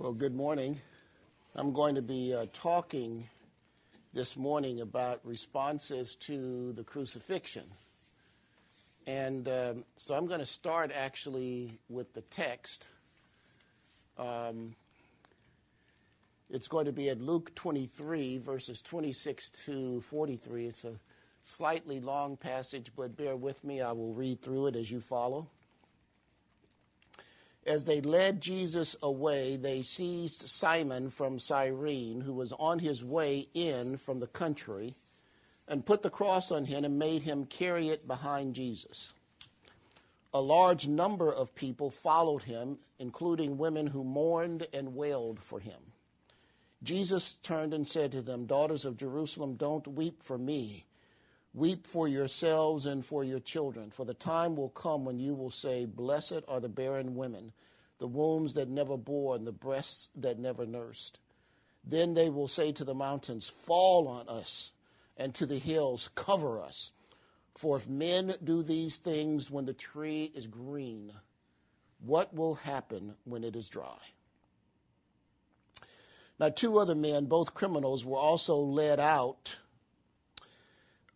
Well, good morning. I'm going to be uh, talking this morning about responses to the crucifixion. And um, so I'm going to start actually with the text. Um, it's going to be at Luke 23, verses 26 to 43. It's a slightly long passage, but bear with me. I will read through it as you follow. As they led Jesus away, they seized Simon from Cyrene, who was on his way in from the country, and put the cross on him and made him carry it behind Jesus. A large number of people followed him, including women who mourned and wailed for him. Jesus turned and said to them, Daughters of Jerusalem, don't weep for me Weep for yourselves and for your children, for the time will come when you will say, Blessed are the barren women, the wombs that never bore, and the breasts that never nursed. Then they will say to the mountains, Fall on us, and to the hills, Cover us. For if men do these things when the tree is green, what will happen when it is dry? Now, two other men, both criminals, were also led out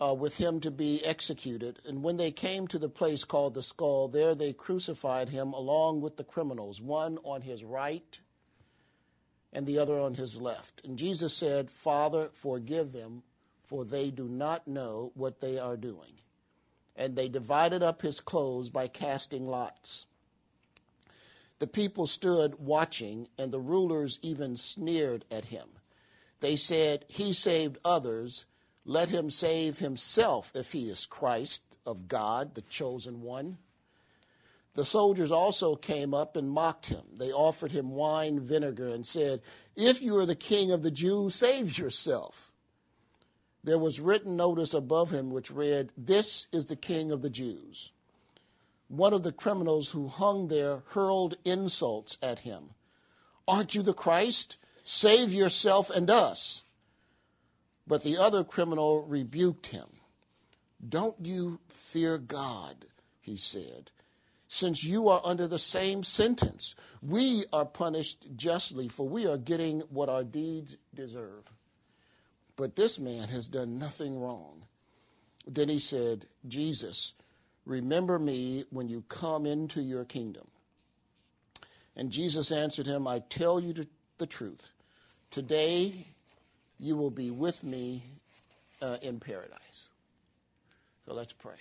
uh, with him to be executed. And when they came to the place called the skull, there they crucified him along with the criminals, one on his right and the other on his left. And Jesus said, Father, forgive them, for they do not know what they are doing. And they divided up his clothes by casting lots. The people stood watching, and the rulers even sneered at him. They said, He saved others let him save himself if he is Christ of God, the chosen one. The soldiers also came up and mocked him. They offered him wine vinegar and said, If you are the king of the Jews, save yourself. There was written notice above him which read, This is the king of the Jews. One of the criminals who hung there hurled insults at him. Aren't you the Christ? Save yourself and us. But the other criminal rebuked him. Don't you fear God, he said, since you are under the same sentence. We are punished justly, for we are getting what our deeds deserve. But this man has done nothing wrong. Then he said, Jesus, remember me when you come into your kingdom. And Jesus answered him, I tell you the truth. Today you will be with me uh, in paradise. So let's pray.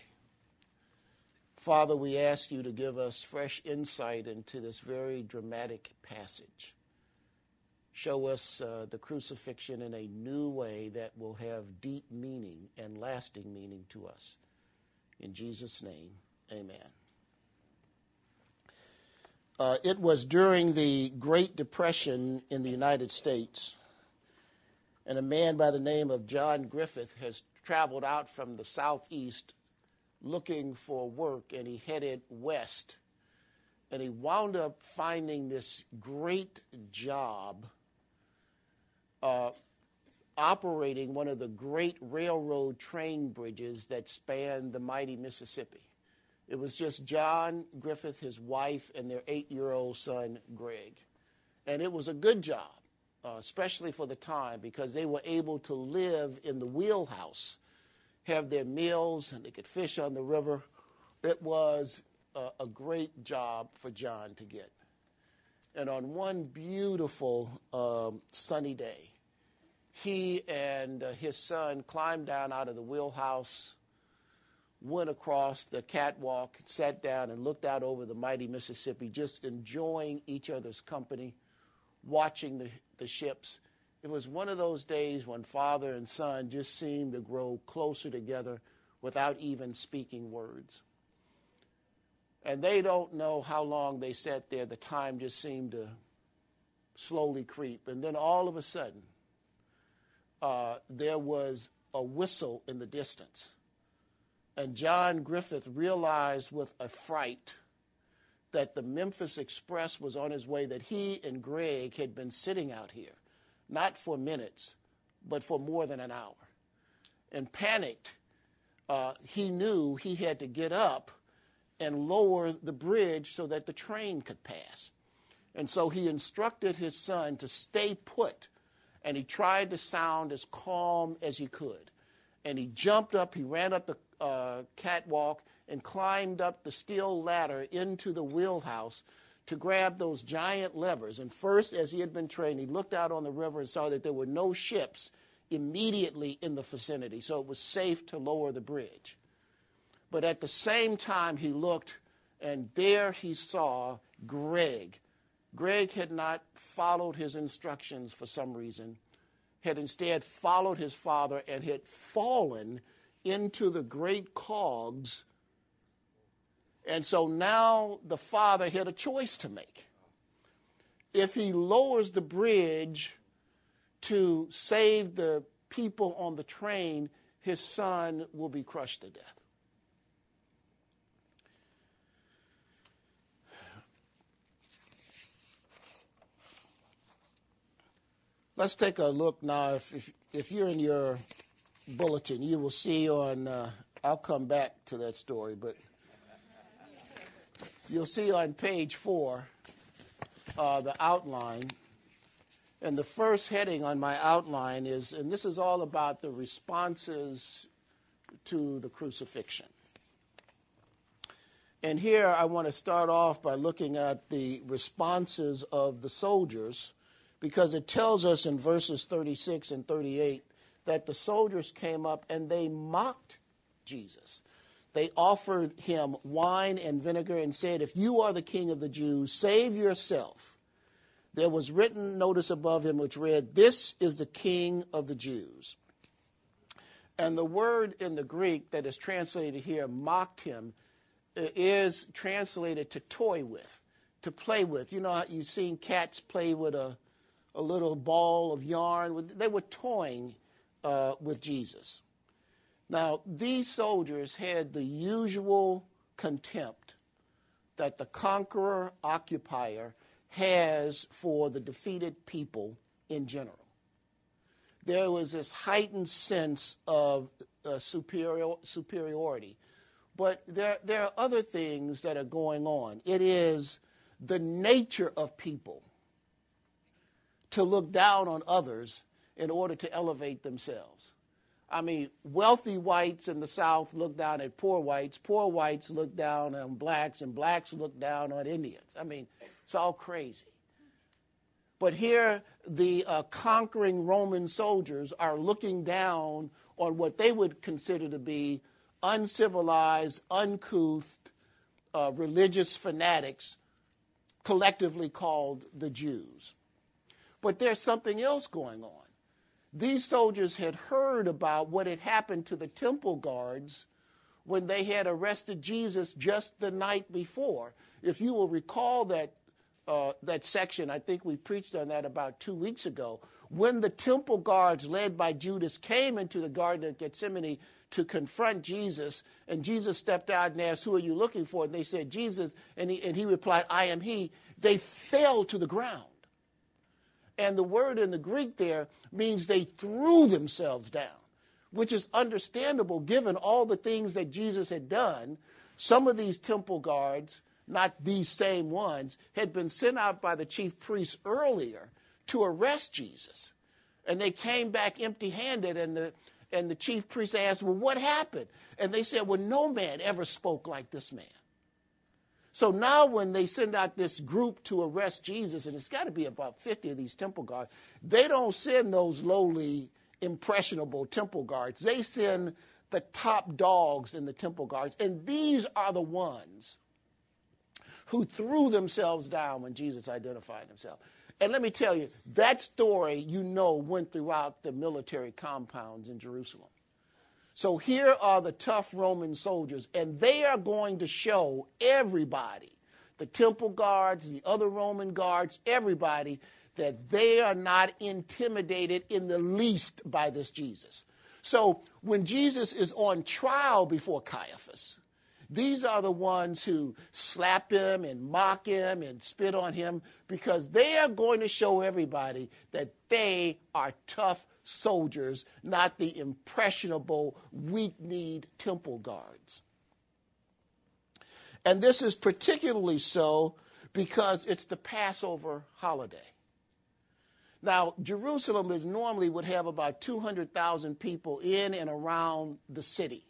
Father, we ask you to give us fresh insight into this very dramatic passage. Show us uh, the crucifixion in a new way that will have deep meaning and lasting meaning to us. In Jesus' name, amen. Uh, it was during the Great Depression in the United States and a man by the name of John Griffith has traveled out from the southeast looking for work, and he headed west. And he wound up finding this great job uh, operating one of the great railroad train bridges that spanned the mighty Mississippi. It was just John Griffith, his wife, and their eight year old son, Greg. And it was a good job uh, especially for the time, because they were able to live in the wheelhouse, have their meals, and they could fish on the river. It was a, a great job for John to get. And on one beautiful um, sunny day, he and uh, his son climbed down out of the wheelhouse, went across the catwalk, sat down, and looked out over the mighty Mississippi, just enjoying each other's company, watching the, the ships. It was one of those days when father and son just seemed to grow closer together without even speaking words. And they don't know how long they sat there. The time just seemed to slowly creep. And then all of a sudden, uh, there was a whistle in the distance. And John Griffith realized with a fright that the Memphis Express was on his way, that he and Greg had been sitting out here, not for minutes, but for more than an hour. And panicked, uh, he knew he had to get up and lower the bridge so that the train could pass. And so he instructed his son to stay put, and he tried to sound as calm as he could. And he jumped up, he ran up the uh, catwalk, and climbed up the steel ladder into the wheelhouse to grab those giant levers. And first, as he had been trained, he looked out on the river and saw that there were no ships immediately in the vicinity, so it was safe to lower the bridge. But at the same time, he looked, and there he saw Greg. Greg had not followed his instructions for some reason, had instead followed his father and had fallen into the great cogs and so now the father had a choice to make. If he lowers the bridge to save the people on the train, his son will be crushed to death. Let's take a look now. If, if, if you're in your bulletin, you will see on, uh, I'll come back to that story, but You'll see on page four uh, the outline. And the first heading on my outline is, and this is all about the responses to the crucifixion. And here I want to start off by looking at the responses of the soldiers because it tells us in verses 36 and 38 that the soldiers came up and they mocked Jesus they offered him wine and vinegar and said, If you are the king of the Jews, save yourself. There was written notice above him which read, This is the king of the Jews. And the word in the Greek that is translated here, mocked him, is translated to toy with, to play with. You know, you've seen cats play with a, a little ball of yarn. They were toying uh, with Jesus. Now, these soldiers had the usual contempt that the conqueror occupier has for the defeated people in general. There was this heightened sense of uh, superior, superiority. But there, there are other things that are going on. It is the nature of people to look down on others in order to elevate themselves. I mean, wealthy whites in the South look down at poor whites, poor whites look down on blacks, and blacks look down on Indians. I mean, it's all crazy. But here, the uh, conquering Roman soldiers are looking down on what they would consider to be uncivilized, uncouth, uh, religious fanatics, collectively called the Jews. But there's something else going on these soldiers had heard about what had happened to the temple guards when they had arrested Jesus just the night before. If you will recall that, uh, that section, I think we preached on that about two weeks ago. When the temple guards, led by Judas, came into the Garden of Gethsemane to confront Jesus, and Jesus stepped out and asked, Who are you looking for? And they said, Jesus. And he, and he replied, I am he. They fell to the ground. And the word in the Greek there means they threw themselves down, which is understandable given all the things that Jesus had done. Some of these temple guards, not these same ones, had been sent out by the chief priests earlier to arrest Jesus. And they came back empty handed, and the, and the chief priest asked, Well, what happened? And they said, Well, no man ever spoke like this man. So now, when they send out this group to arrest Jesus, and it's got to be about 50 of these temple guards, they don't send those lowly, impressionable temple guards. They send the top dogs in the temple guards. And these are the ones who threw themselves down when Jesus identified himself. And let me tell you, that story, you know, went throughout the military compounds in Jerusalem. So here are the tough Roman soldiers, and they are going to show everybody, the temple guards, the other Roman guards, everybody, that they are not intimidated in the least by this Jesus. So when Jesus is on trial before Caiaphas, these are the ones who slap him and mock him and spit on him because they are going to show everybody that they are tough soldiers, not the impressionable, weak kneed temple guards. And this is particularly so because it's the Passover holiday. Now, Jerusalem is normally would have about 200,000 people in and around the city.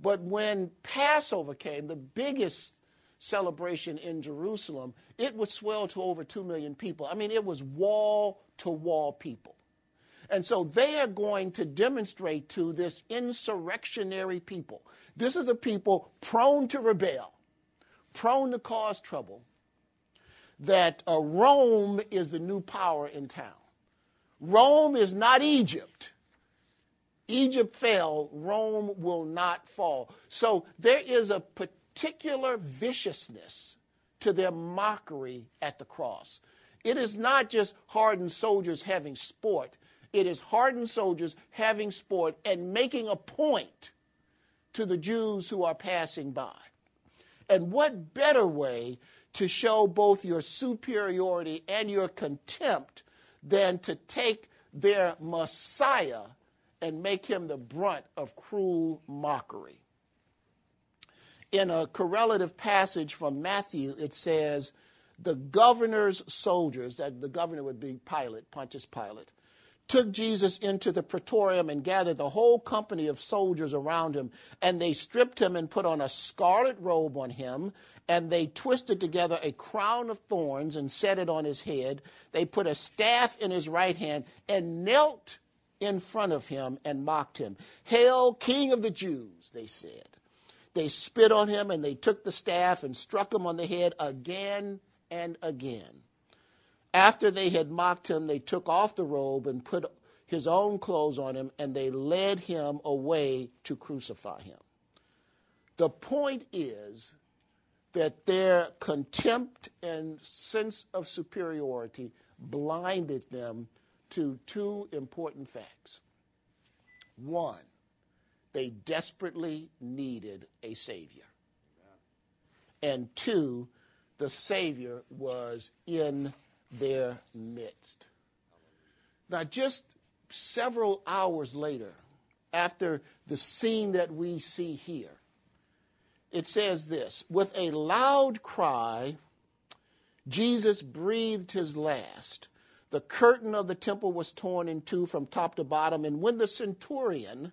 But when Passover came, the biggest celebration in Jerusalem, it would swell to over 2 million people. I mean, it was wall to wall people. And so they are going to demonstrate to this insurrectionary people. This is a people prone to rebel, prone to cause trouble, that uh, Rome is the new power in town. Rome is not Egypt. Egypt fell, Rome will not fall. So there is a particular viciousness to their mockery at the cross. It is not just hardened soldiers having sport, it is hardened soldiers having sport and making a point to the Jews who are passing by. And what better way to show both your superiority and your contempt than to take their Messiah and make him the brunt of cruel mockery? In a correlative passage from Matthew, it says, The governor's soldiers, that the governor would be Pilate, Pontius Pilate, took Jesus into the praetorium and gathered the whole company of soldiers around him. And they stripped him and put on a scarlet robe on him. And they twisted together a crown of thorns and set it on his head. They put a staff in his right hand and knelt in front of him and mocked him. Hail, King of the Jews, they said. They spit on him and they took the staff and struck him on the head again and again. After they had mocked him, they took off the robe and put his own clothes on him, and they led him away to crucify him. The point is that their contempt and sense of superiority blinded them to two important facts. One, they desperately needed a Savior. And two, the Savior was in their midst. Now, just several hours later, after the scene that we see here, it says this With a loud cry, Jesus breathed his last. The curtain of the temple was torn in two from top to bottom. And when the centurion,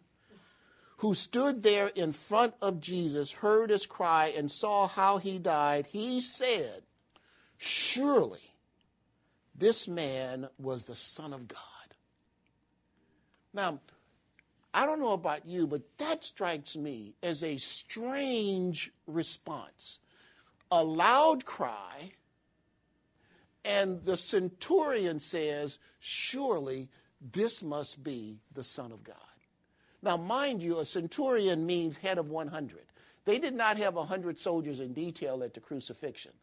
who stood there in front of Jesus, heard his cry and saw how he died, he said, Surely this man was the Son of God. Now, I don't know about you, but that strikes me as a strange response. A loud cry, and the centurion says, Surely this must be the Son of God. Now, mind you, a centurion means head of 100. They did not have 100 soldiers in detail at the crucifixion.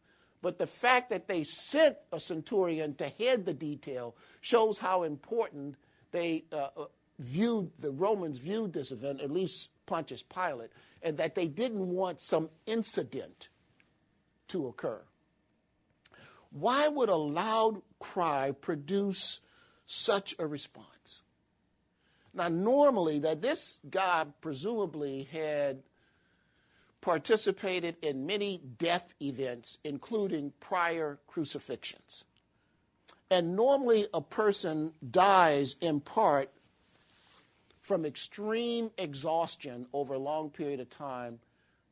But the fact that they sent a centurion to head the detail shows how important they uh, uh, viewed, the Romans viewed this event, at least Pontius Pilate, and that they didn't want some incident to occur. Why would a loud cry produce such a response? Now, normally, that this guy presumably had participated in many death events, including prior crucifixions. And normally, a person dies in part from extreme exhaustion over a long period of time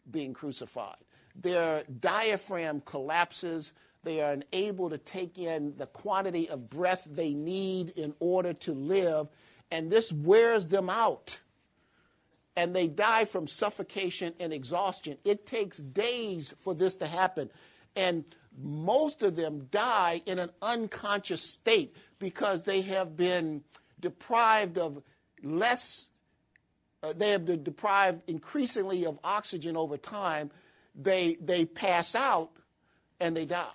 being crucified. Their diaphragm collapses. They are unable to take in the quantity of breath they need in order to live, and this wears them out and they die from suffocation and exhaustion. It takes days for this to happen. And most of them die in an unconscious state because they have been deprived of less, uh, they have been deprived increasingly of oxygen over time. They, they pass out and they die.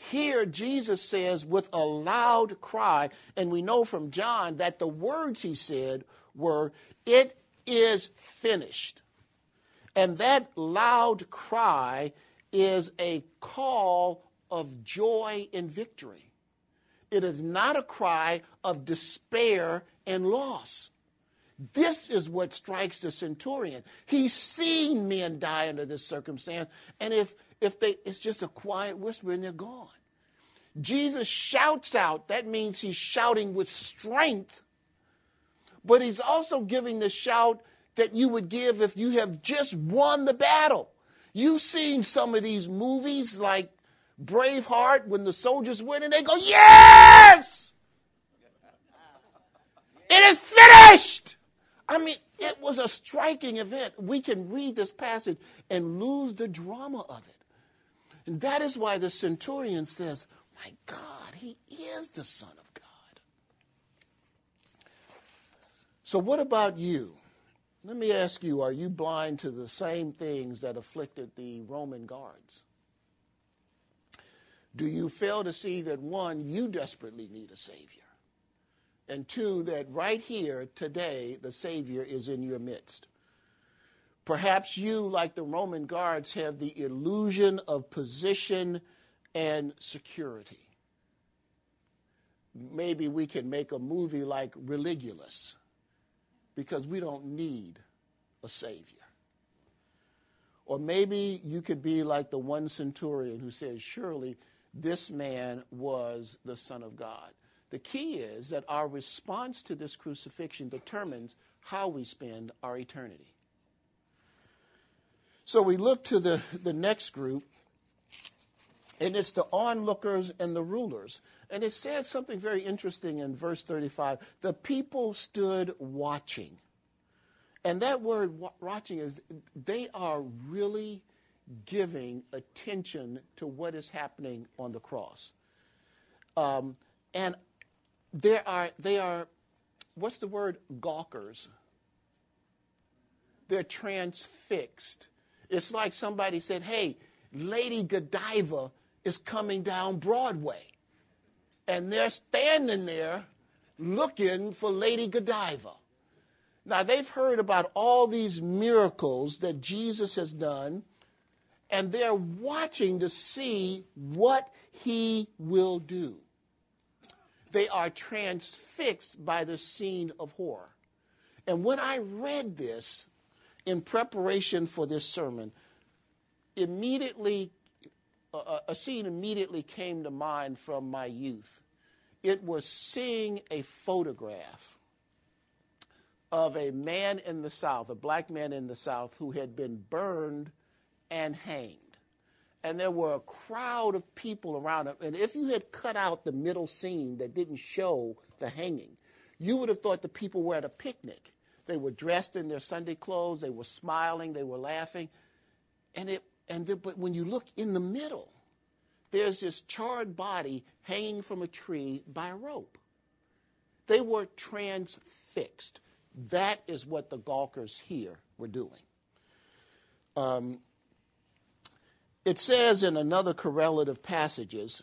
Here, Jesus says with a loud cry, and we know from John that the words he said were, It is finished. And that loud cry is a call of joy and victory. It is not a cry of despair and loss. This is what strikes the centurion. He's seen men die under this circumstance, and if if they it's just a quiet whisper and they're gone. Jesus shouts out, that means he's shouting with strength, but he's also giving the shout that you would give if you have just won the battle. You've seen some of these movies like Braveheart when the soldiers win and they go, Yes! It is finished! I mean, it was a striking event. We can read this passage and lose the drama of it. And that is why the centurion says, My God, he is the Son of God. So, what about you? Let me ask you are you blind to the same things that afflicted the Roman guards? Do you fail to see that one, you desperately need a Savior? And two, that right here today, the Savior is in your midst. Perhaps you, like the Roman guards, have the illusion of position and security. Maybe we can make a movie like Religulous because we don't need a Savior. Or maybe you could be like the one centurion who says, Surely this man was the Son of God. The key is that our response to this crucifixion determines how we spend our eternity. So we look to the, the next group, and it's the onlookers and the rulers. And it says something very interesting in verse 35. The people stood watching. And that word watching is they are really giving attention to what is happening on the cross. Um, and there are, they are, what's the word? Gawkers. They're transfixed. It's like somebody said, hey, Lady Godiva is coming down Broadway. And they're standing there looking for Lady Godiva. Now, they've heard about all these miracles that Jesus has done and they're watching to see what he will do. They are transfixed by the scene of horror. And when I read this in preparation for this sermon, immediately, a scene immediately came to mind from my youth. It was seeing a photograph of a man in the South, a black man in the South, who had been burned and hanged. And there were a crowd of people around him. And if you had cut out the middle scene that didn't show the hanging, you would have thought the people were at a picnic. They were dressed in their Sunday clothes, they were smiling, they were laughing. And it and the, but when you look in the middle, there's this charred body hanging from a tree by a rope. They were transfixed. That is what the gawkers here were doing. Um, it says in another correlative passages,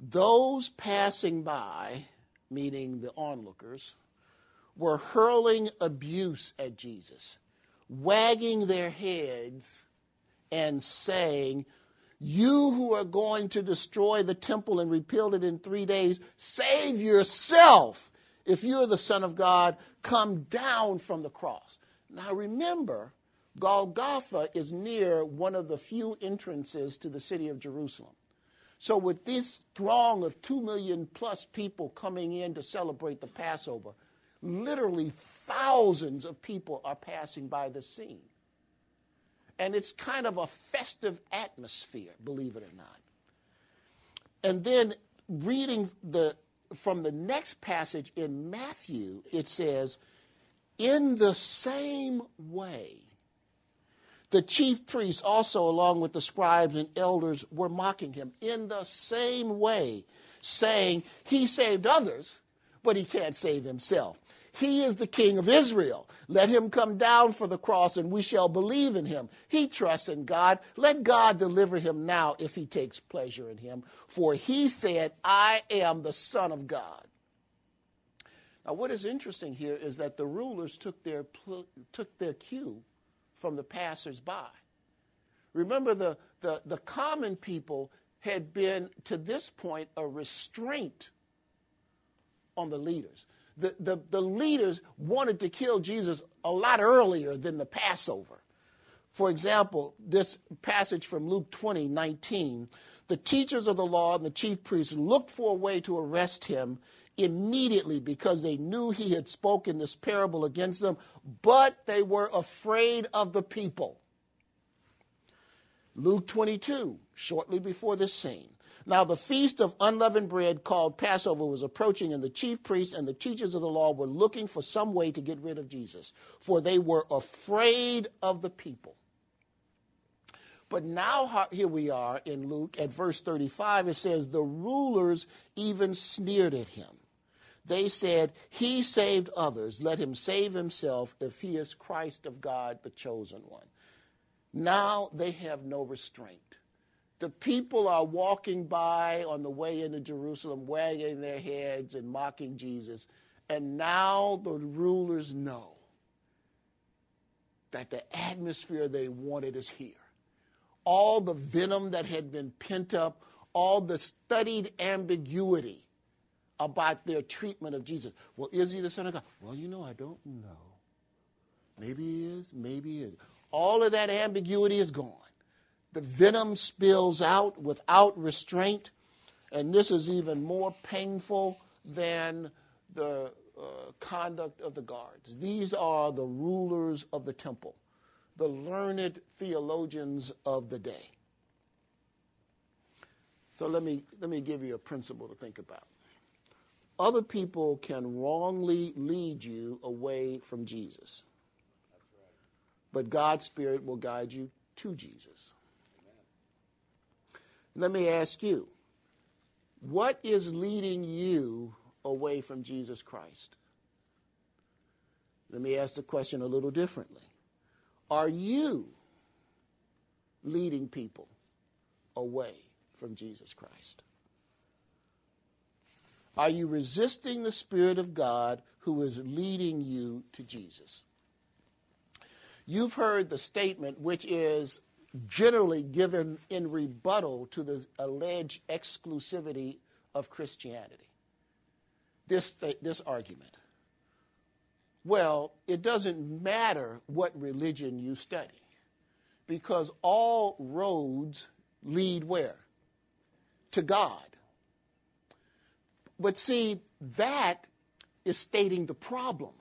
those passing by, meaning the onlookers, were hurling abuse at Jesus, wagging their heads and saying, You who are going to destroy the temple and rebuild it in three days, save yourself. If you're the Son of God, come down from the cross. Now remember, Golgotha is near one of the few entrances to the city of Jerusalem. So, with this throng of two million plus people coming in to celebrate the Passover, literally thousands of people are passing by the scene. And it's kind of a festive atmosphere, believe it or not. And then reading the, from the next passage in Matthew, it says, In the same way, the chief priests also, along with the scribes and elders, were mocking him in the same way, saying, He saved others, but he can't save himself. He is the king of Israel. Let him come down for the cross and we shall believe in him. He trusts in God. Let God deliver him now if he takes pleasure in him. For he said, I am the Son of God. Now, what is interesting here is that the rulers took their, took their cue from the passersby. Remember, the, the, the common people had been, to this point, a restraint on the leaders. The, the, the leaders wanted to kill Jesus a lot earlier than the Passover. For example, this passage from Luke 20, 19, the teachers of the law and the chief priests looked for a way to arrest him immediately because they knew he had spoken this parable against them, but they were afraid of the people. Luke 22, shortly before this scene. Now, the feast of unleavened bread called Passover was approaching, and the chief priests and the teachers of the law were looking for some way to get rid of Jesus, for they were afraid of the people. But now, here we are in Luke at verse 35, it says, The rulers even sneered at him. They said, He saved others. Let him save himself if he is Christ of God, the chosen one. Now they have no restraint. The people are walking by on the way into Jerusalem, wagging their heads and mocking Jesus. And now the rulers know that the atmosphere they wanted is here. All the venom that had been pent up, all the studied ambiguity about their treatment of Jesus. Well, is he the Son of God? Well, you know, I don't know. Maybe he is, maybe he is. All of that ambiguity is gone. The venom spills out without restraint, and this is even more painful than the uh, conduct of the guards. These are the rulers of the temple, the learned theologians of the day. So let me, let me give you a principle to think about. Other people can wrongly lead you away from Jesus but God's Spirit will guide you to Jesus. Let me ask you what is leading you away from Jesus Christ? Let me ask the question a little differently. Are you leading people away from Jesus Christ? Are you resisting the Spirit of God who is leading you to Jesus? You've heard the statement, which is generally given in rebuttal to the alleged exclusivity of Christianity. This, this argument. Well, it doesn't matter what religion you study because all roads lead where? To God. But see, that is stating the problem,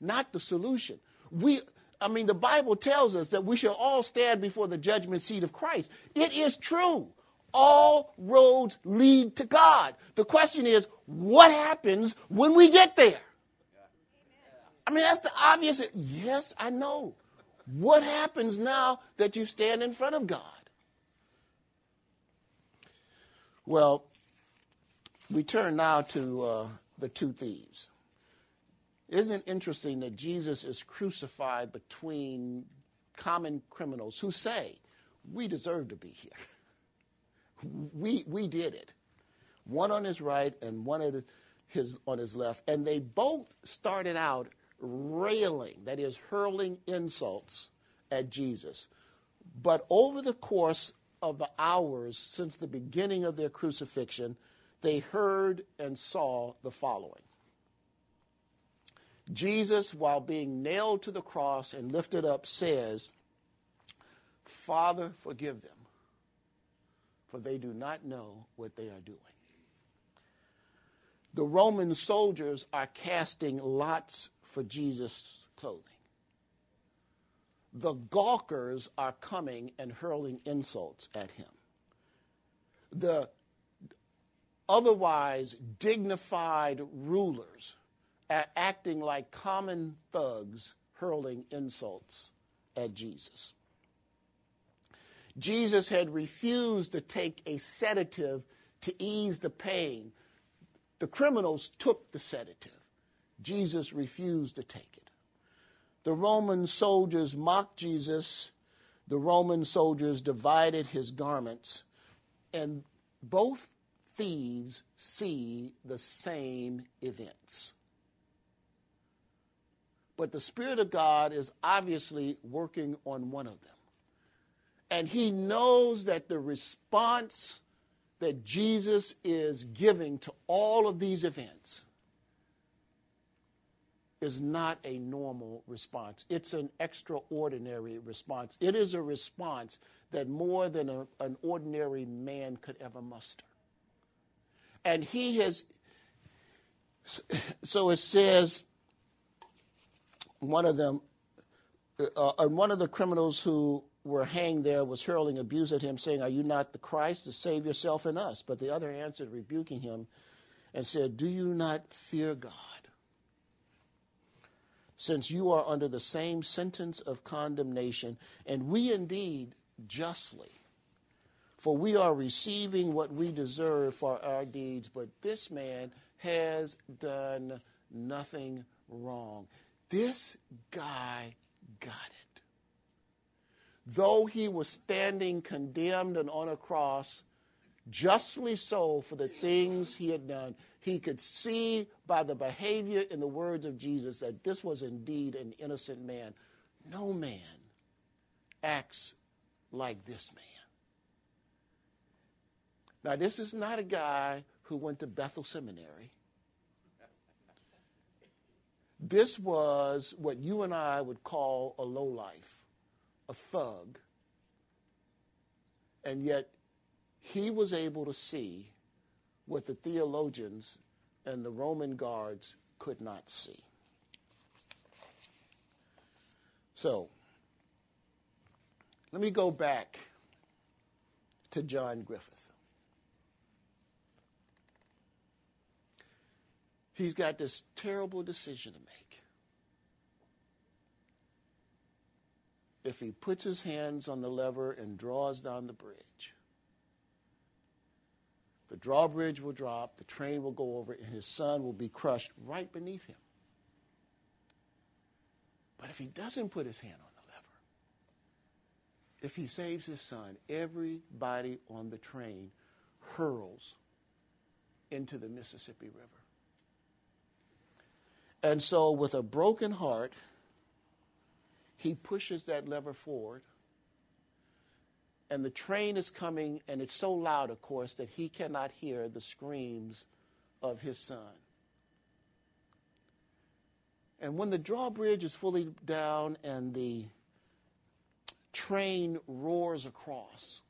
not the solution we I mean, the Bible tells us that we shall all stand before the judgment seat of Christ. It is true. All roads lead to God. The question is, what happens when we get there? I mean, that's the obvious. Yes, I know. What happens now that you stand in front of God? Well, we turn now to uh, the two thieves. Isn't it interesting that Jesus is crucified between common criminals who say, We deserve to be here? we, we did it. One on his right and one at his, on his left. And they both started out railing, that is, hurling insults at Jesus. But over the course of the hours since the beginning of their crucifixion, they heard and saw the following Jesus, while being nailed to the cross and lifted up, says, Father, forgive them, for they do not know what they are doing. The Roman soldiers are casting lots for Jesus' clothing. The gawkers are coming and hurling insults at him. The otherwise dignified rulers acting like common thugs hurling insults at Jesus. Jesus had refused to take a sedative to ease the pain. The criminals took the sedative. Jesus refused to take it. The Roman soldiers mocked Jesus. The Roman soldiers divided his garments. And both thieves see the same events. But the Spirit of God is obviously working on one of them. And he knows that the response that Jesus is giving to all of these events is not a normal response. It's an extraordinary response. It is a response that more than a, an ordinary man could ever muster. And he has, so it says, one of them, uh, and one of the criminals who were hanged there was hurling abuse at him, saying, Are you not the Christ to save yourself and us? But the other answered, rebuking him, and said, Do you not fear God? Since you are under the same sentence of condemnation, and we indeed justly, for we are receiving what we deserve for our deeds, but this man has done nothing wrong. This guy got it. Though he was standing condemned and on a cross, justly so for the things he had done, he could see by the behavior and the words of Jesus that this was indeed an innocent man. No man acts like this man. Now, this is not a guy who went to Bethel Seminary. This was what you and I would call a lowlife, a thug. And yet, he was able to see what the theologians and the Roman guards could not see. So, let me go back to John Griffith. He's got this terrible decision to make. If he puts his hands on the lever and draws down the bridge, the drawbridge will drop, the train will go over, and his son will be crushed right beneath him. But if he doesn't put his hand on the lever, if he saves his son, everybody on the train hurls into the Mississippi River. And so, with a broken heart, he pushes that lever forward. And the train is coming, and it's so loud, of course, that he cannot hear the screams of his son. And when the drawbridge is fully down and the train roars across,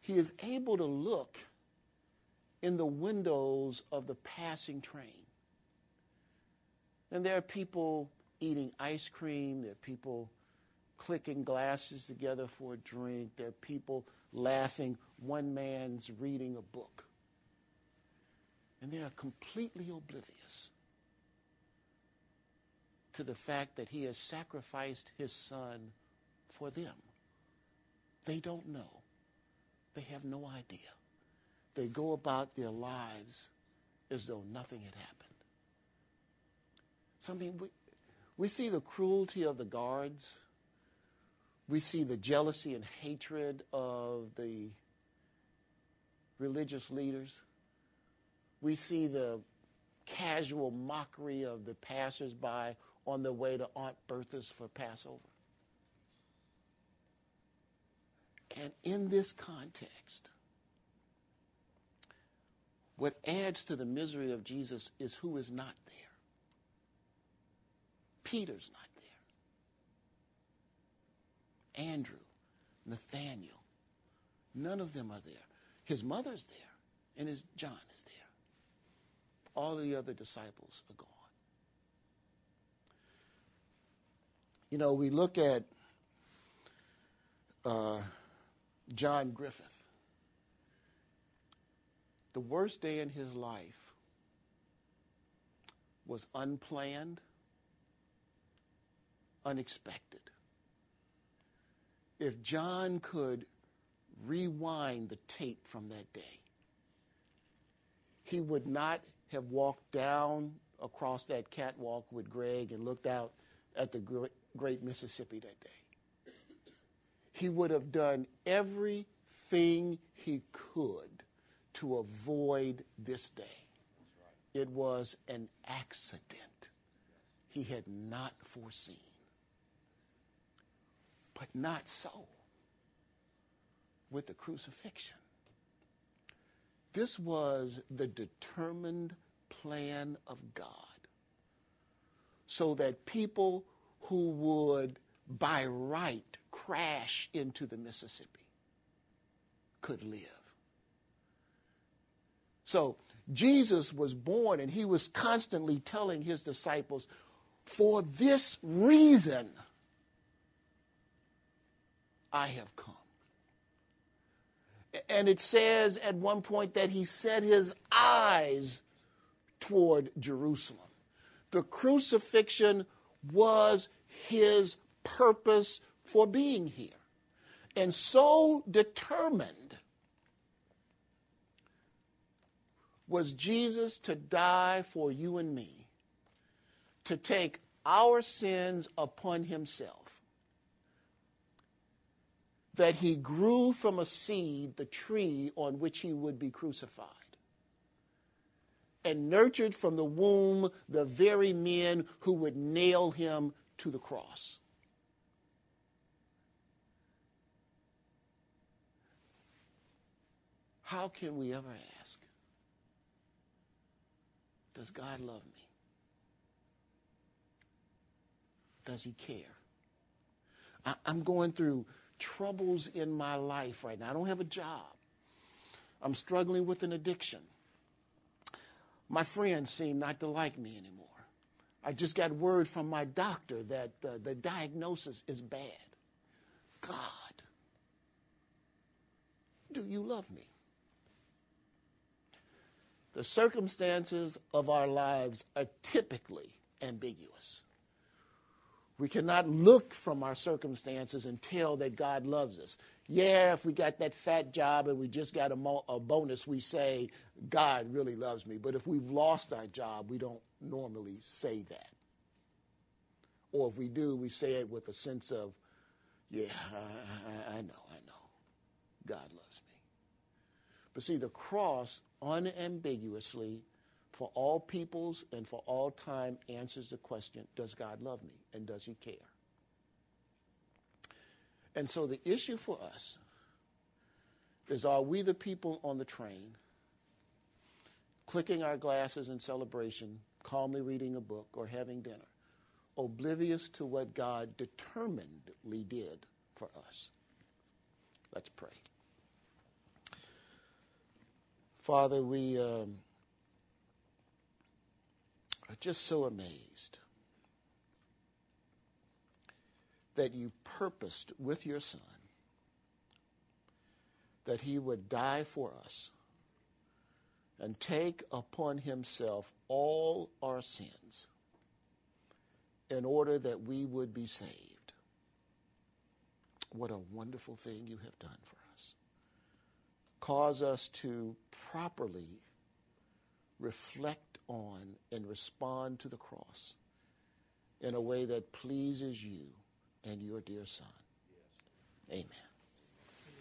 he is able to look in the windows of the passing train. And there are people eating ice cream, there are people clicking glasses together for a drink, there are people laughing, one man's reading a book. And they are completely oblivious to the fact that he has sacrificed his son for them. They don't know. They have no idea. They go about their lives as though nothing had happened. So, I mean, we, we see the cruelty of the guards. We see the jealousy and hatred of the religious leaders. We see the casual mockery of the passersby on their way to Aunt Bertha's for Passover. And in this context, what adds to the misery of Jesus is who is not there. Peter's not there. Andrew, Nathaniel, none of them are there. His mother's there, and his John is there. All the other disciples are gone. You know, we look at uh, John Griffith. The worst day in his life was unplanned unexpected. If John could rewind the tape from that day, he would not have walked down across that catwalk with Greg and looked out at the great Mississippi that day. He would have done everything he could to avoid this day. It was an accident he had not foreseen. But not so with the crucifixion. This was the determined plan of God so that people who would by right crash into the Mississippi could live. So Jesus was born and he was constantly telling his disciples, for this reason I have come. And it says at one point that he set his eyes toward Jerusalem. The crucifixion was his purpose for being here. And so determined was Jesus to die for you and me, to take our sins upon himself, that he grew from a seed the tree on which he would be crucified, and nurtured from the womb the very men who would nail him to the cross. How can we ever ask, Does God love me? Does He care? I, am going through troubles in my life right now. I don't have a job. I'm struggling with an addiction. My friends seem not to like me anymore. I just got word from my doctor that uh, the diagnosis is bad. God, do you love me? the circumstances of our lives are typically ambiguous. We cannot look from our circumstances and tell that God loves us. Yeah, if we got that fat job and we just got a, mo- a, bonus, we say, God really loves me. But if we've lost our job, we don't normally say that. Or if we do, we say it with a sense of, yeah, I, I, I know, I know. God loves me. But see, the cross unambiguously for all peoples and for all time answers the question Does God love me? And does He care? And so the issue for us is are we the people on the train, clicking our glasses in celebration, calmly reading a book, or having dinner, oblivious to what God determinedly did for us? Let's pray. Father, we um, just so amazed that you purposed with your Son that he would die for us and take upon himself all our sins in order that we would be saved. What a wonderful thing you have done for us cause us to properly reflect on and respond to the cross in a way that pleases you and your dear Son. Yes. Amen.